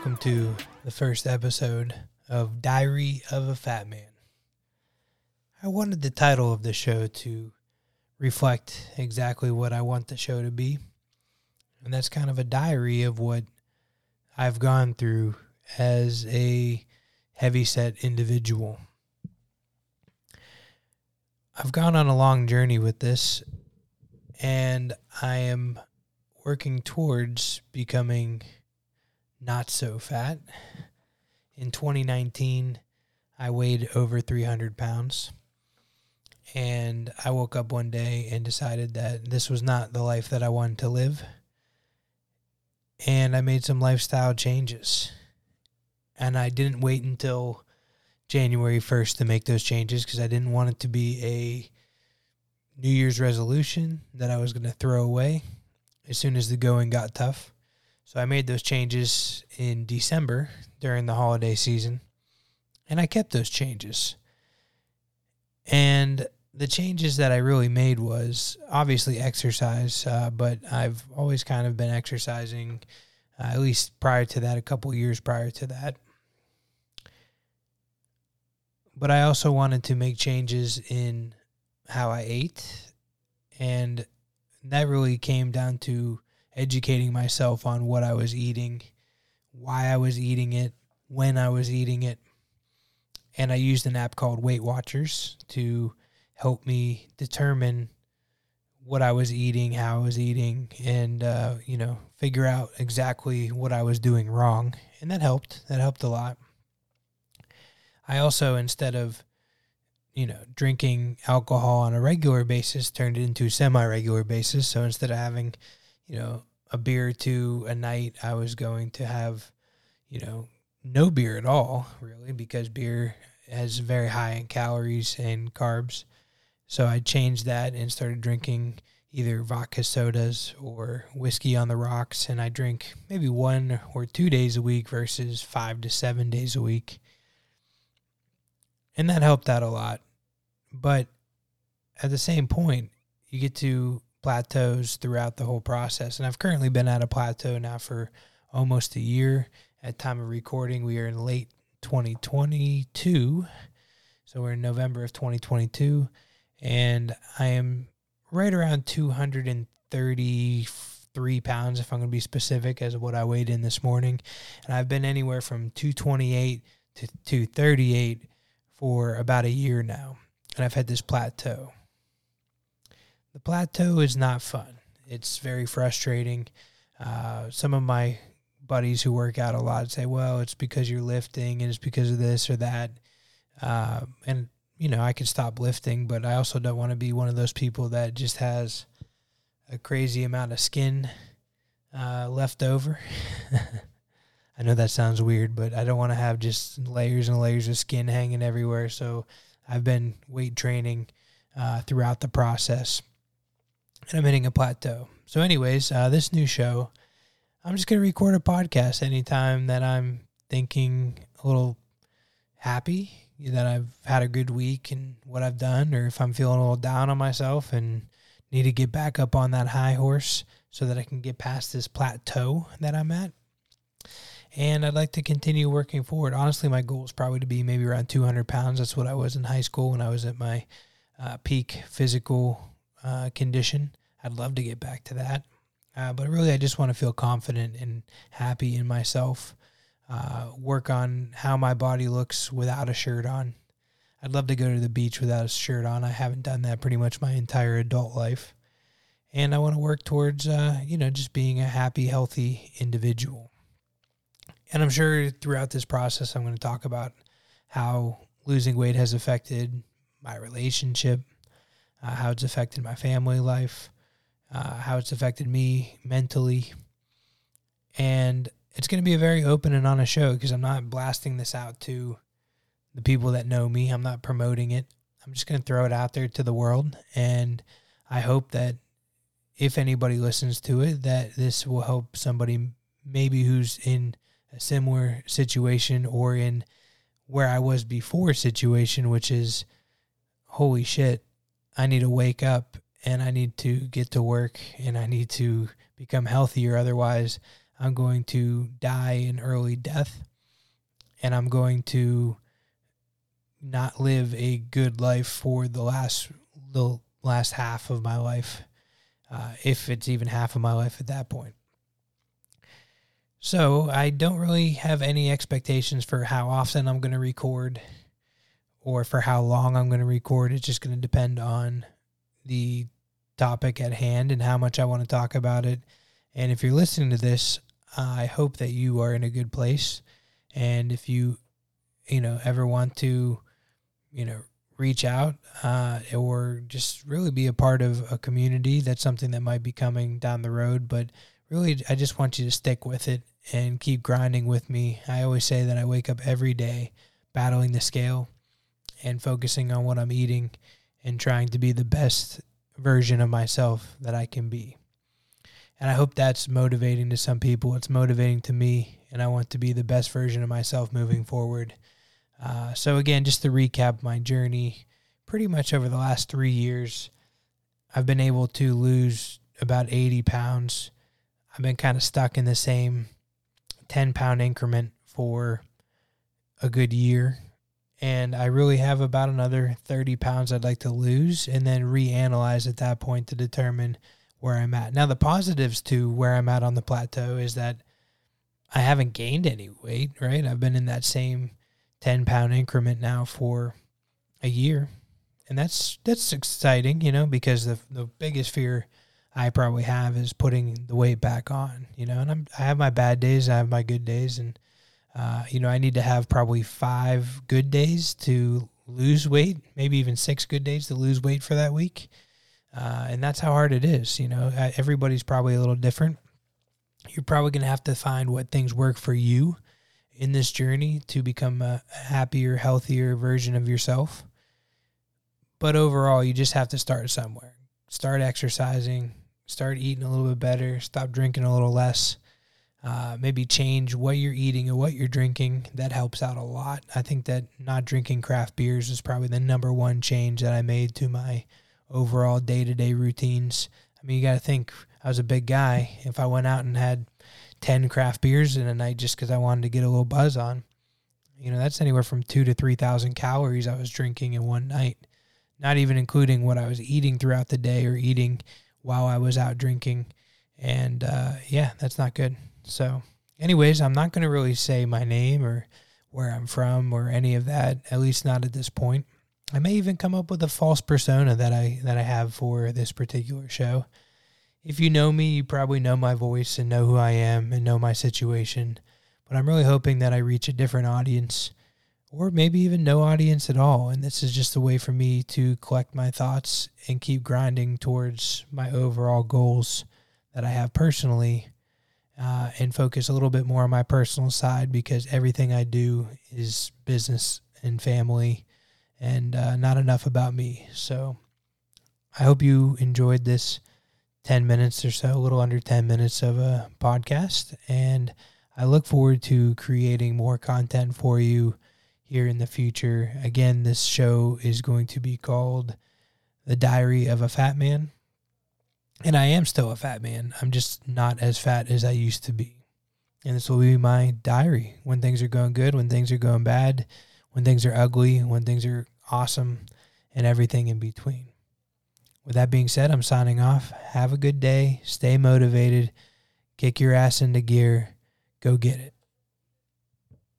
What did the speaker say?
welcome to the first episode of Diary of a Fat Man. I wanted the title of the show to reflect exactly what I want the show to be, and that's kind of a diary of what I've gone through as a heavyset individual. I've gone on a long journey with this, and I am working towards becoming not so fat. In 2019, I weighed over 300 pounds. And I woke up one day and decided that this was not the life that I wanted to live. And I made some lifestyle changes. And I didn't wait until January 1st to make those changes because I didn't want it to be a New Year's resolution that I was going to throw away as soon as the going got tough. So I made those changes in December during the holiday season, and I kept those changes. And the changes that I really made was obviously exercise, uh, but I've always kind of been exercising, uh, at least prior to that, a couple years prior to that. But I also wanted to make changes in how I ate, and that really came down to educating myself on what I was eating, why I was eating it, when I was eating it. And I used an app called Weight Watchers to help me determine what I was eating, how I was eating, and, uh, you know, figure out exactly what I was doing wrong. And that helped. That helped a lot. I also, instead of, you know, drinking alcohol on a regular basis, turned it into semi regular basis. So instead of having you know, a beer or two a night, I was going to have, you know, no beer at all, really, because beer has very high in calories and carbs. So I changed that and started drinking either vodka sodas or whiskey on the rocks. And I drink maybe one or two days a week versus five to seven days a week. And that helped out a lot. But at the same point, you get to plateaus throughout the whole process. And I've currently been at a plateau now for almost a year. At time of recording, we are in late 2022. So we're in November of 2022 and I am right around 233 pounds if I'm going to be specific as what I weighed in this morning. And I've been anywhere from 228 to 238 for about a year now. And I've had this plateau the plateau is not fun. It's very frustrating. Uh, some of my buddies who work out a lot say, well, it's because you're lifting and it's because of this or that. Uh, and, you know, I can stop lifting, but I also don't want to be one of those people that just has a crazy amount of skin uh, left over. I know that sounds weird, but I don't want to have just layers and layers of skin hanging everywhere. So I've been weight training uh, throughout the process and I'm hitting a plateau. So, anyways, uh, this new show, I'm just going to record a podcast anytime that I'm thinking a little happy that I've had a good week and what I've done, or if I'm feeling a little down on myself and need to get back up on that high horse so that I can get past this plateau that I'm at. And I'd like to continue working forward. Honestly, my goal is probably to be maybe around 200 pounds. That's what I was in high school when I was at my uh, peak physical uh, condition. I'd love to get back to that. Uh, but really, I just want to feel confident and happy in myself. Uh, work on how my body looks without a shirt on. I'd love to go to the beach without a shirt on. I haven't done that pretty much my entire adult life. And I want to work towards, uh, you know, just being a happy, healthy individual. And I'm sure throughout this process, I'm going to talk about how losing weight has affected my relationship, uh, how it's affected my family life, uh, how it's affected me mentally. And it's going to be a very open and honest show because I'm not blasting this out to the people that know me. I'm not promoting it. I'm just going to throw it out there to the world. And I hope that if anybody listens to it, that this will help somebody maybe who's in a similar situation or in where I was before situation, which is holy shit, I need to wake up and I need to get to work and I need to become healthier. Otherwise, I'm going to die an early death and I'm going to not live a good life for the last the last half of my life, uh, if it's even half of my life at that point. So I don't really have any expectations for how often I'm going to record or for how long I'm going to record. It's just going to depend on the topic at hand and how much I want to talk about it. And if you're listening to this, I hope that you are in a good place. And if you, you know, ever want to, you know, reach out uh, or just really be a part of a community, that's something that might be coming down the road. But really, I just want you to stick with it and keep grinding with me. I always say that I wake up every day battling the scale and focusing on what I'm eating and trying to be the best version of myself that I can be. And I hope that's motivating to some people. It's motivating to me, and I want to be the best version of myself moving forward. Uh, so, again, just to recap my journey, pretty much over the last three years, I've been able to lose about 80 pounds. I've been kind of stuck in the same 10 pound increment for a good year. And I really have about another 30 pounds I'd like to lose and then reanalyze at that point to determine where I'm at. Now, the positives to where I'm at on the plateau is that I haven't gained any weight, right? I've been in that same 10 pound increment now for a year. And that's that's exciting, you know, because the the biggest fear I probably have is putting the weight back on, you know. And I'm I have my bad days, I have my good days, and uh, you know I need to have probably five good days to lose weight, maybe even six good days to lose weight for that week, uh, and that's how hard it is. You know, everybody's probably a little different. You're probably gonna have to find what things work for you in this journey to become a happier, healthier version of yourself. But overall, you just have to start somewhere. Start exercising, start eating a little bit better, stop drinking a little less. Uh, maybe change what you're eating or what you're drinking. That helps out a lot. I think that not drinking craft beers is probably the number one change that I made to my overall day to day routines. I mean, you got to think I was a big guy. If I went out and had 10 craft beers in a night just because I wanted to get a little buzz on, you know, that's anywhere from two to 3,000 calories I was drinking in one night, not even including what I was eating throughout the day or eating while I was out drinking. And uh, yeah, that's not good. So, anyways, I'm not going to really say my name or where I'm from or any of that, at least not at this point. I may even come up with a false persona that I that I have for this particular show. If you know me, you probably know my voice and know who I am and know my situation. But I'm really hoping that I reach a different audience or maybe even no audience at all. And this is just a way for me to collect my thoughts and keep grinding towards my overall goals that I have personally uh, and focus a little bit more on my personal side because everything I do is business and family and uh, not enough about me. So I hope you enjoyed this 10 minutes or so, a little under 10 minutes of a podcast. And I look forward to creating more content for you here in the future. Again, this show is going to be called The Diary of a Fat Man. And I am still a fat man. I'm just not as fat as I used to be. And this will be my diary when things are going good, when things are going bad, when things are ugly, when things are awesome, and everything in between. With that being said, I'm signing off. Have a good day. Stay motivated. Kick your ass into gear. Go get it.